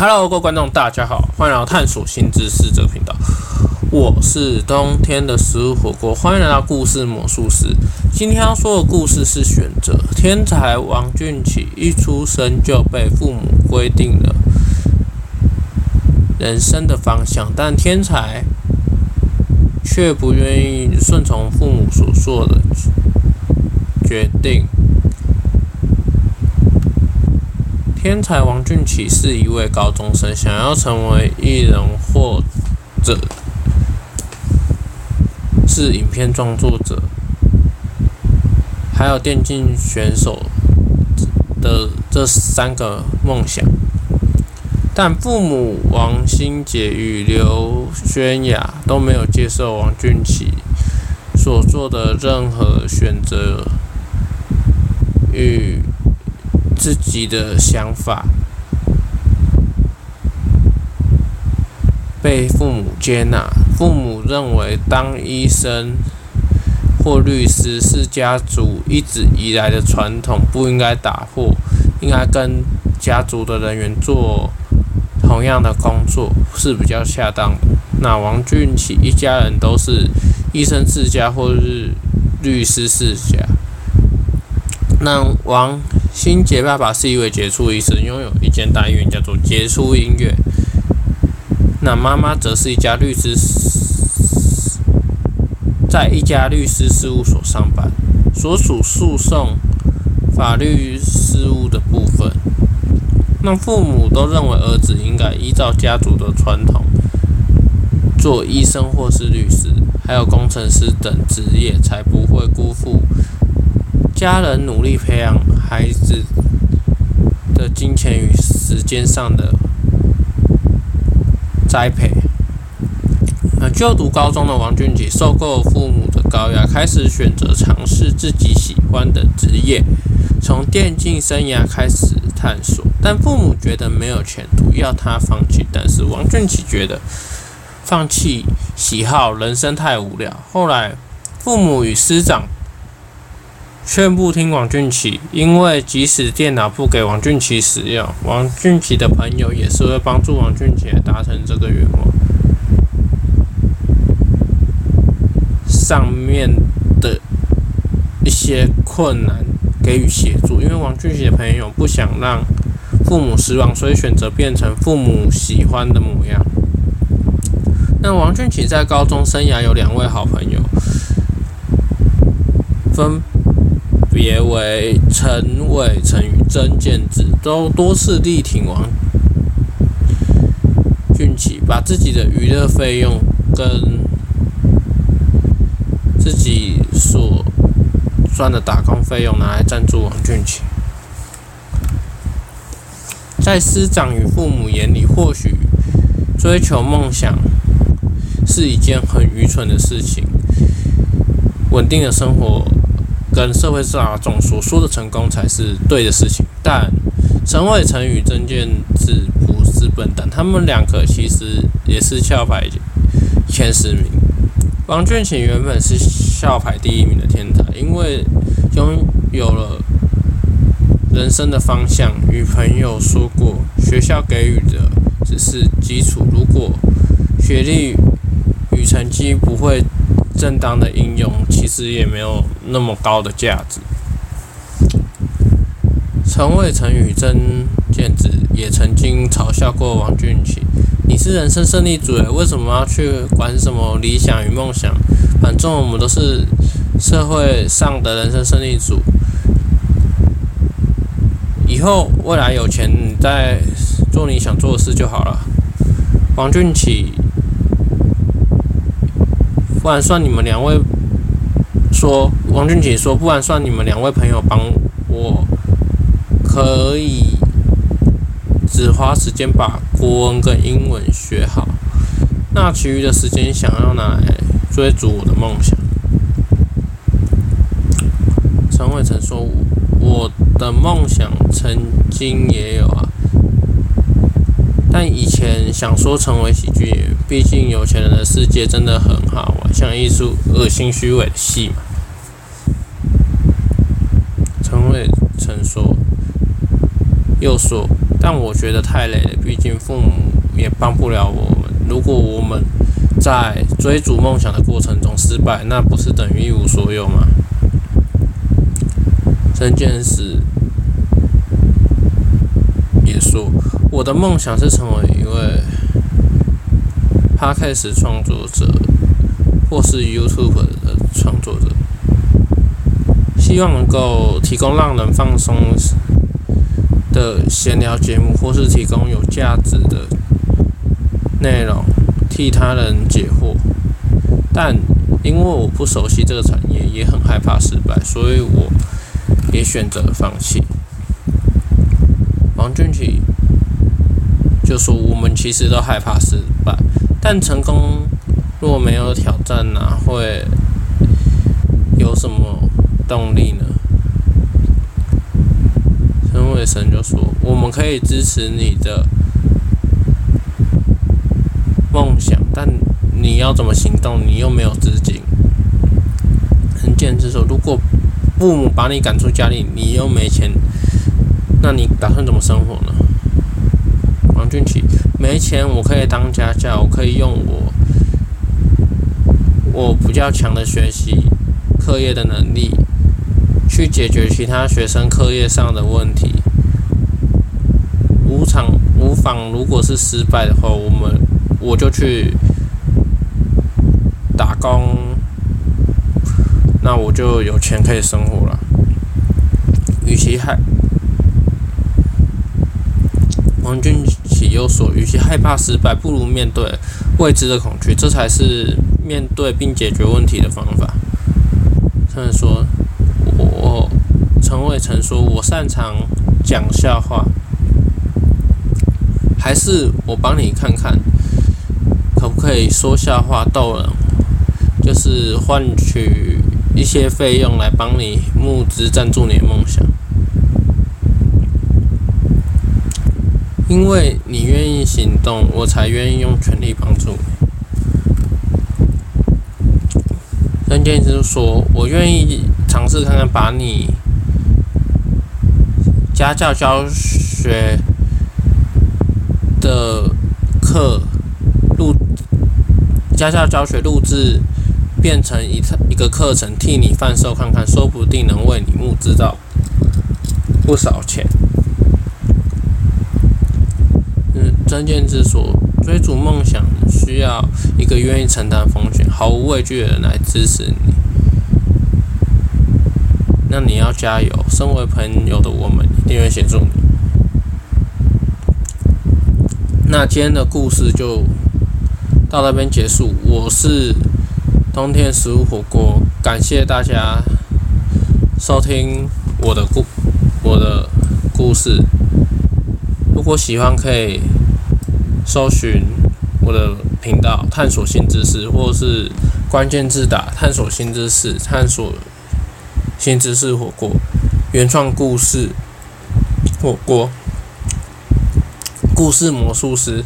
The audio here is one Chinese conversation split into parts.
Hello，各位观众，大家好，欢迎来到探索新知识这个频道。我是冬天的食物火锅，欢迎来到故事魔术师。今天要说的故事是选择。天才王俊启一出生就被父母规定了人生的方向，但天才却不愿意顺从父母所做的决定。天才王俊奇是一位高中生，想要成为艺人或者是影片创作者，还有电竞选手的这三个梦想。但父母王心杰与刘轩雅都没有接受王俊奇所做的任何选择与。自己的想法被父母接纳。父母认为当医生或律师是家族一直以来的传统，不应该打破，应该跟家族的人员做同样的工作是比较恰当的。那王俊启一家人都是医生世家或是律师世家。那王心洁爸爸是一位杰出医生，拥有一间大医院，叫做杰出医院。那妈妈则是一家律师，在一家律师事务所上班，所属诉讼法律事务的部分。那父母都认为儿子应该依照家族的传统，做医生或是律师，还有工程师等职业，才不会辜负。家人努力培养孩子的金钱与时间上的栽培。呃，就读高中的王俊启受够父母的高压，开始选择尝试自己喜欢的职业，从电竞生涯开始探索。但父母觉得没有前途，要他放弃。但是王俊启觉得放弃喜好，人生太无聊。后来，父母与师长。劝不听王俊奇，因为即使电脑不给王俊奇使用，王俊奇的朋友也是会帮助王俊奇达成这个愿望。上面的一些困难给予协助，因为王俊奇的朋友不想让父母失望，所以选择变成父母喜欢的模样。那王俊奇在高中生涯有两位好朋友，分。别为陈伟成与曾建志都多次力挺王俊奇，把自己的娱乐费用跟自己所赚的打工费用拿来赞助王俊奇。在师长与父母眼里，或许追求梦想是一件很愚蠢的事情，稳定的生活。跟社会大众所说的成功才是对的事情，但陈伟成与曾建志不是笨蛋，他们两个其实也是校排前十名。王俊启原本是校排第一名的天才，因为拥有了人生的方向。与朋友说过，学校给予的只是基础，如果学历与成绩不会。正当的应用其实也没有那么高的价值。陈伟成与曾建志也曾经嘲笑过王俊启：“你是人生胜利组诶，为什么要去管什么理想与梦想？反正我们都是社会上的人生胜利组。以后未来有钱，你再做你想做的事就好了。”王俊启。不然算你们两位说，王俊杰说，不然算你们两位朋友帮我，可以只花时间把国文跟英文学好，那其余的时间想要拿来追逐我的梦想。陈伟成说，我的梦想曾经也有啊。但以前想说成为喜剧演员，毕竟有钱人的世界真的很好玩，像一出恶心虚伪的戏嘛。陈伟成说，又说但我觉得太累了，毕竟父母也帮不了我们。如果我们在追逐梦想的过程中失败，那不是等于一无所有吗？曾建时也说，我的梦想是成为一位 p 开始创作者，或是 YouTube 的创作者，希望能够提供让人放松的闲聊节目，或是提供有价值的内容，替他人解惑。但因为我不熟悉这个产业，也很害怕失败，所以我也选择了放弃。王俊奇就说：“我们其实都害怕失败，但成功若没有挑战，哪会有什么动力呢？”陈伟成就说：“我们可以支持你的梦想，但你要怎么行动？你又没有资金。”陈建之说：“如果父母把你赶出家里，你又没钱，那你打算怎么生活呢？”王俊奇：“没钱，我可以当家教，我可以用我我比较强的学习课业的能力。”去解决其他学生课业上的问题，无偿无妨。如果是失败的话，我们我就去打工，那我就有钱可以生活了。与其害，王俊启又说，与其害怕失败，不如面对未知的恐惧，这才是面对并解决问题的方法。他们说。我陈伟成说：“我擅长讲笑话，还是我帮你看看，可不可以说笑话逗人？就是换取一些费用来帮你募资赞助你的梦想，因为你愿意行动，我才愿意用全力帮助你。”关键就是说，我愿意尝试看看，把你家教教学的课录家教教学录制变成一一个课程，替你贩售看看，说不定能为你募资到不少钱。嗯，曾建之所，追逐梦想需要一个愿意承担风险、毫无畏惧的人来支持你。那你要加油，身为朋友的我们一定会协助你。那今天的故事就到那边结束。我是冬天食物火锅，感谢大家收听我的故我的故事。如果喜欢，可以。搜寻我的频道，探索新知识，或是关键字打“探索新知识”，探索新知识火锅，原创故事火锅，故事魔术师，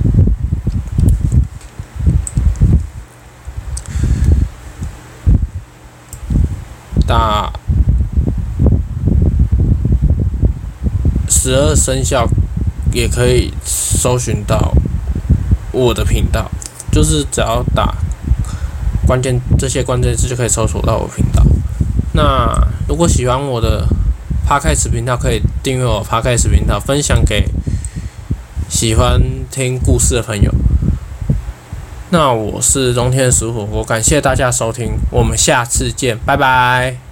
打十二生肖也可以搜寻到。我的频道就是只要打关键这些关键字就可以搜索到我频道。那如果喜欢我的 Podcast 频道，可以订阅我 Podcast 频道，分享给喜欢听故事的朋友。那我是冬天的食火锅，感谢大家收听，我们下次见，拜拜。